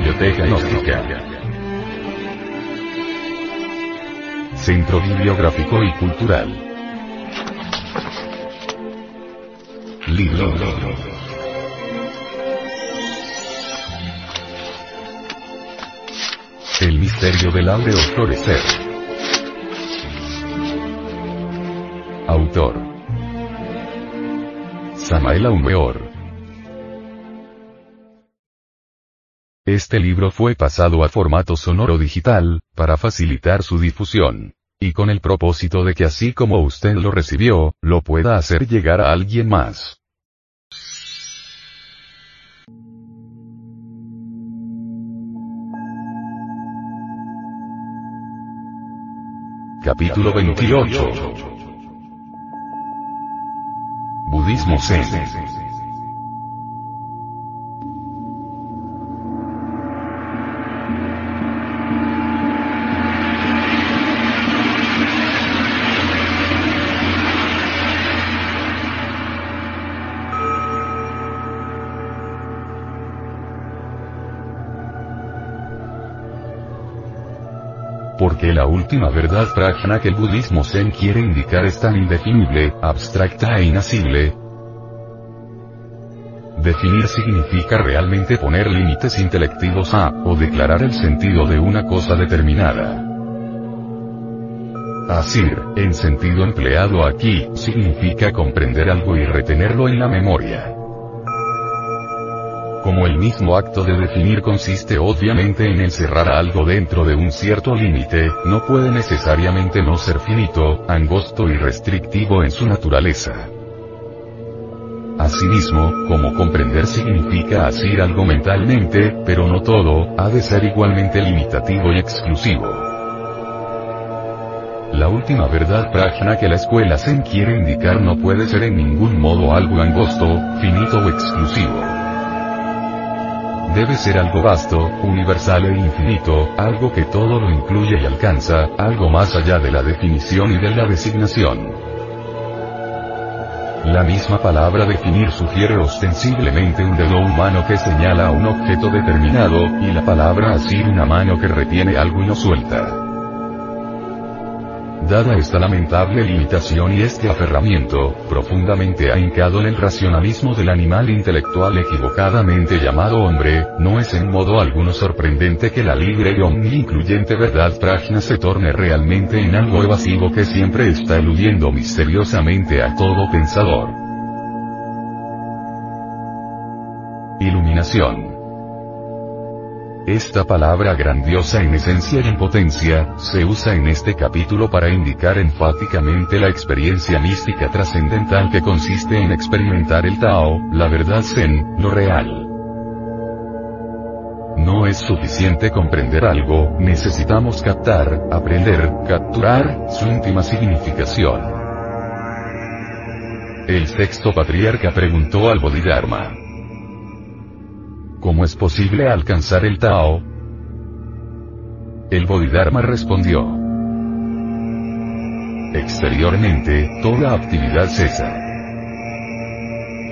Biblioteca Gnóstica. Centro Bibliográfico y Cultural. Libro. El misterio del áureo florecer. Autor. Samael Aumeor. Este libro fue pasado a formato sonoro digital, para facilitar su difusión. Y con el propósito de que así como usted lo recibió, lo pueda hacer llegar a alguien más. Capítulo 28 Budismo Zen porque la última verdad prajna que el budismo zen quiere indicar es tan indefinible, abstracta e inasible. Definir significa realmente poner límites intelectivos a, o declarar el sentido de una cosa determinada. Asir, en sentido empleado aquí, significa comprender algo y retenerlo en la memoria. Como el mismo acto de definir consiste obviamente en encerrar algo dentro de un cierto límite, no puede necesariamente no ser finito, angosto y restrictivo en su naturaleza. Asimismo, como comprender significa asir algo mentalmente, pero no todo, ha de ser igualmente limitativo y exclusivo. La última verdad prajna que la escuela Zen quiere indicar no puede ser en ningún modo algo angosto, finito o exclusivo debe ser algo vasto, universal e infinito, algo que todo lo incluye y alcanza, algo más allá de la definición y de la designación. La misma palabra definir sugiere ostensiblemente un dedo humano que señala a un objeto determinado, y la palabra asir una mano que retiene algo y no suelta. Dada esta lamentable limitación y este aferramiento, profundamente ahincado en el racionalismo del animal intelectual equivocadamente llamado hombre, no es en modo alguno sorprendente que la libre y omni-incluyente verdad prajna se torne realmente en algo evasivo que siempre está eludiendo misteriosamente a todo pensador. Iluminación. Esta palabra grandiosa en esencia y en potencia, se usa en este capítulo para indicar enfáticamente la experiencia mística trascendental que consiste en experimentar el Tao, la verdad Zen, lo real. No es suficiente comprender algo, necesitamos captar, aprender, capturar, su íntima significación. El sexto patriarca preguntó al Bodhidharma. ¿Cómo es posible alcanzar el Tao? El Bodhidharma respondió. Exteriormente, toda actividad cesa.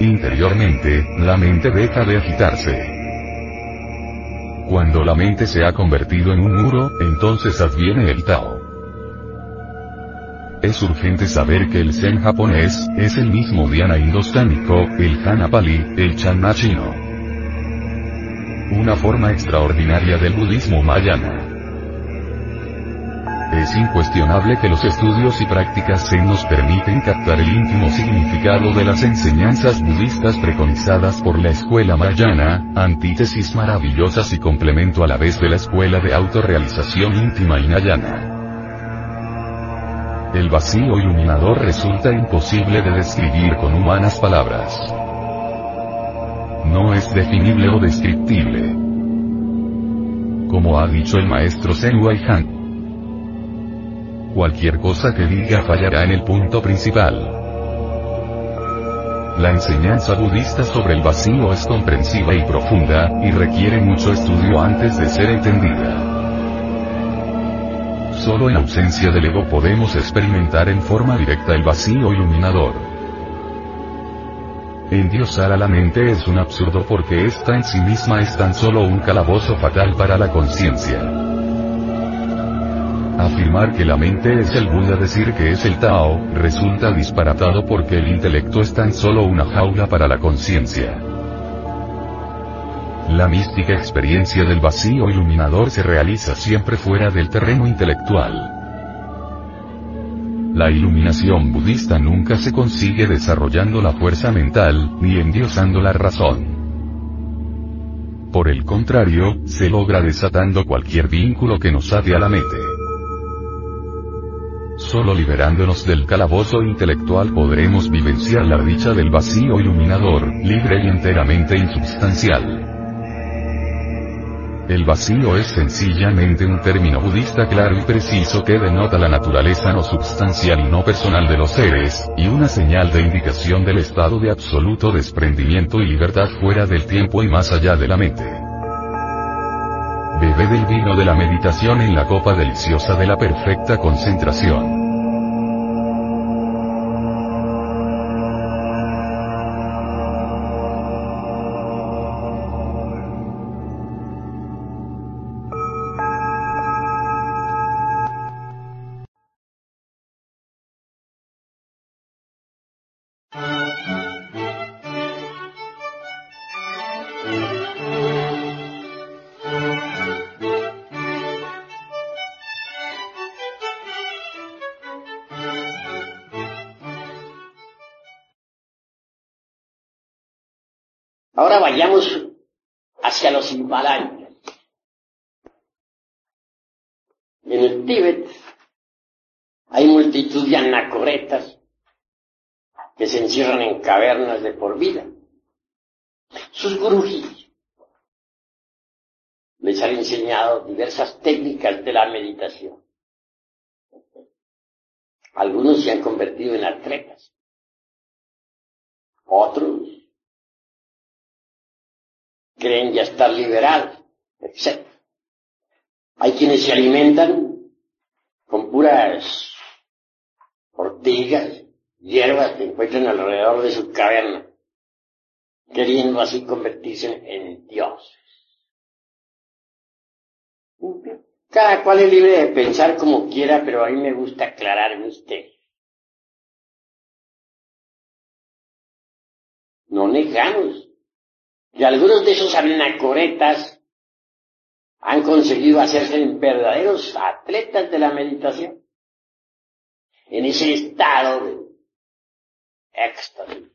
Interiormente, la mente deja de agitarse. Cuando la mente se ha convertido en un muro, entonces adviene el Tao. Es urgente saber que el Zen japonés, es el mismo Dhyana indostánico, el Hana Pali, el Channa chino una forma extraordinaria del budismo mayana. Es incuestionable que los estudios y prácticas Zen nos permiten captar el íntimo significado de las enseñanzas budistas preconizadas por la escuela mayana, antítesis maravillosas y complemento a la vez de la escuela de autorrealización íntima Hinayana. El vacío iluminador resulta imposible de describir con humanas palabras no es definible o descriptible. Como ha dicho el maestro Zen Han. Cualquier cosa que diga fallará en el punto principal. La enseñanza budista sobre el vacío es comprensiva y profunda, y requiere mucho estudio antes de ser entendida. Solo en ausencia del ego podemos experimentar en forma directa el vacío iluminador. Endiosar a la mente es un absurdo porque esta en sí misma es tan solo un calabozo fatal para la conciencia. Afirmar que la mente es el Buda, decir que es el Tao, resulta disparatado porque el intelecto es tan solo una jaula para la conciencia. La mística experiencia del vacío iluminador se realiza siempre fuera del terreno intelectual. La iluminación budista nunca se consigue desarrollando la fuerza mental, ni endiosando la razón. Por el contrario, se logra desatando cualquier vínculo que nos ate a la mente. Solo liberándonos del calabozo intelectual podremos vivenciar la dicha del vacío iluminador, libre y enteramente insubstancial. El vacío es sencillamente un término budista claro y preciso que denota la naturaleza no substancial y no personal de los seres, y una señal de indicación del estado de absoluto desprendimiento y libertad fuera del tiempo y más allá de la mente. Bebe del vino de la meditación en la copa deliciosa de la perfecta concentración. Ahora vayamos hacia los Himalayas. En el Tíbet hay multitud de anacoretas que se encierran en cavernas de por vida. Sus gurujis les han enseñado diversas técnicas de la meditación. Algunos se han convertido en atletas. Otros creen ya estar liberados, etc. Hay quienes se alimentan con puras ortigas, hierbas que encuentran alrededor de su caverna, queriendo así convertirse en dioses. Cada cual es libre de pensar como quiera, pero a mí me gusta aclarar misterios. No negamos y algunos de esos anacoretas han conseguido hacerse verdaderos atletas de la meditación. En ese estado de éxtasis.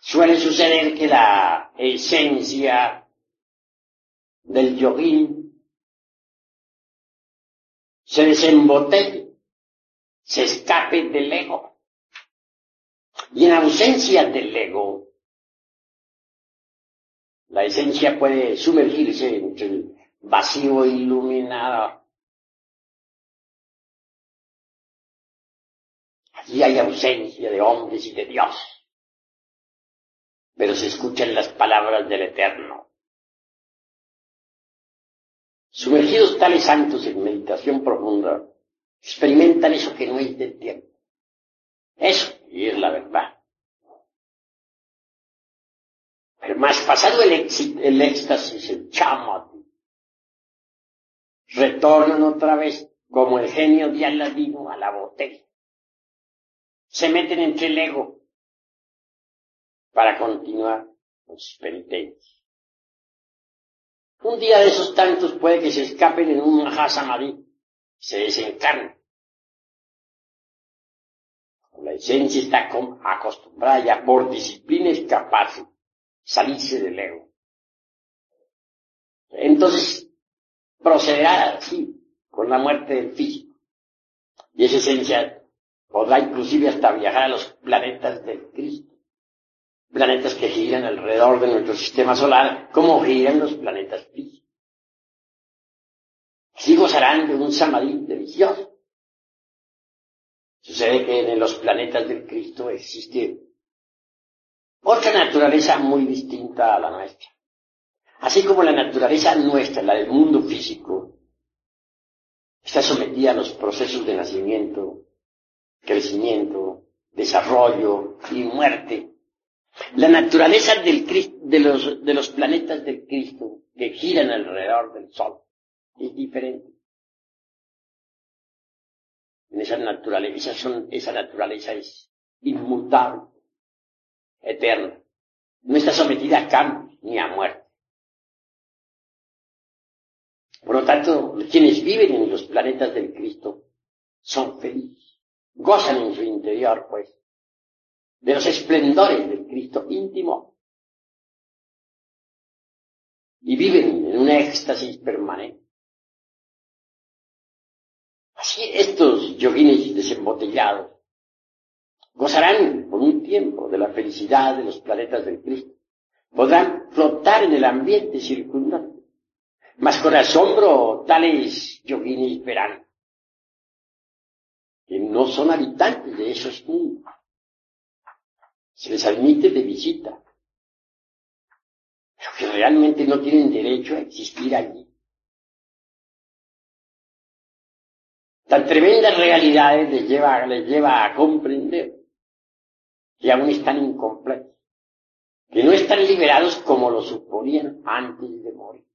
Suele suceder que la esencia del yogín se desembotelle, se escape del ego. Y en ausencia del ego, la esencia puede sumergirse entre el vacío iluminado. Allí hay ausencia de hombres y de Dios. Pero se escuchan las palabras del Eterno. Sumergidos tales santos en meditación profunda, experimentan eso que no es del tiempo. Eso, y es la verdad. Pero más pasado el, el éxtasis, el chama, retornan otra vez como el genio de Aladino a la botella. Se meten entre el ego para continuar con sus penitencias. Un día de esos tantos puede que se escapen en un Mahasamadhi se desencarnen. La esencia está acostumbrada ya por disciplina escaparse salirse del ego. Entonces, procederá así, con la muerte del físico. Y esa esencia podrá inclusive hasta viajar a los planetas del Cristo. Planetas que giran alrededor de nuestro sistema solar, como giran los planetas físicos. Así gozarán de un samadhi delicioso. Sucede que en los planetas del Cristo existe otra naturaleza muy distinta a la nuestra. Así como la naturaleza nuestra, la del mundo físico, está sometida a los procesos de nacimiento, crecimiento, desarrollo y muerte La naturaleza del de, los, de los planetas del Cristo que giran alrededor del Sol es diferente. En esa naturaleza, son, esa naturaleza es inmutable, eterna. No está sometida a cambios ni a muerte. Por lo tanto, quienes viven en los planetas del Cristo son felices, gozan en su interior, pues, de los esplendores del Cristo íntimo y viven en un éxtasis permanente. Así estos yoguines desembotellados gozarán por un tiempo de la felicidad de los planetas del Cristo. Podrán flotar en el ambiente circundante. Mas con asombro tales yoguines verán que no son habitantes de esos mundos se les admite de visita, pero que realmente no tienen derecho a existir allí. Tan tremendas realidades les lleva, les lleva a comprender que aún están incompletos, que no están liberados como lo suponían antes de morir.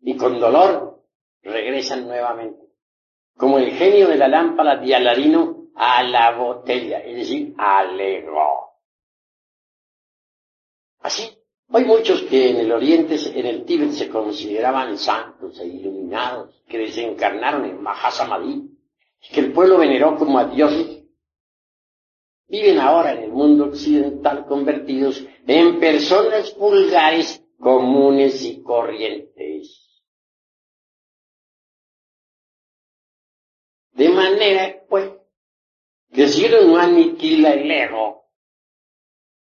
Y con dolor regresan nuevamente, como el genio de la lámpara de Aladino a la botella, es decir, alegó. Así, hay muchos que en el Oriente, en el Tíbet, se consideraban santos e iluminados, que desencarnaron en Mahasamadhi, que el pueblo veneró como a dioses, viven ahora en el mundo occidental convertidos en personas vulgares, comunes y corrientes. De manera, pues, que si uno no aniquila el ego,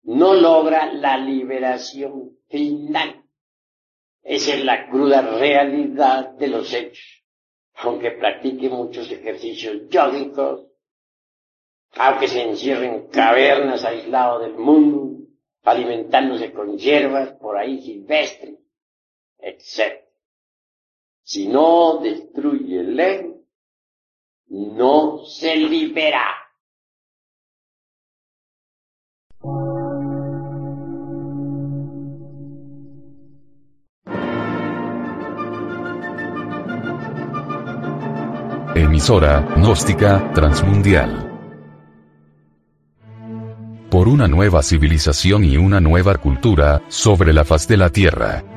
no logra la liberación final. Esa es la cruda realidad de los hechos. Aunque practique muchos ejercicios yógicos, aunque se encierre en cavernas aislados del mundo, alimentándose con hierbas por ahí silvestres, etc. Si no destruye el ego, no se libera. Emisora, gnóstica, transmundial. Por una nueva civilización y una nueva cultura, sobre la faz de la Tierra.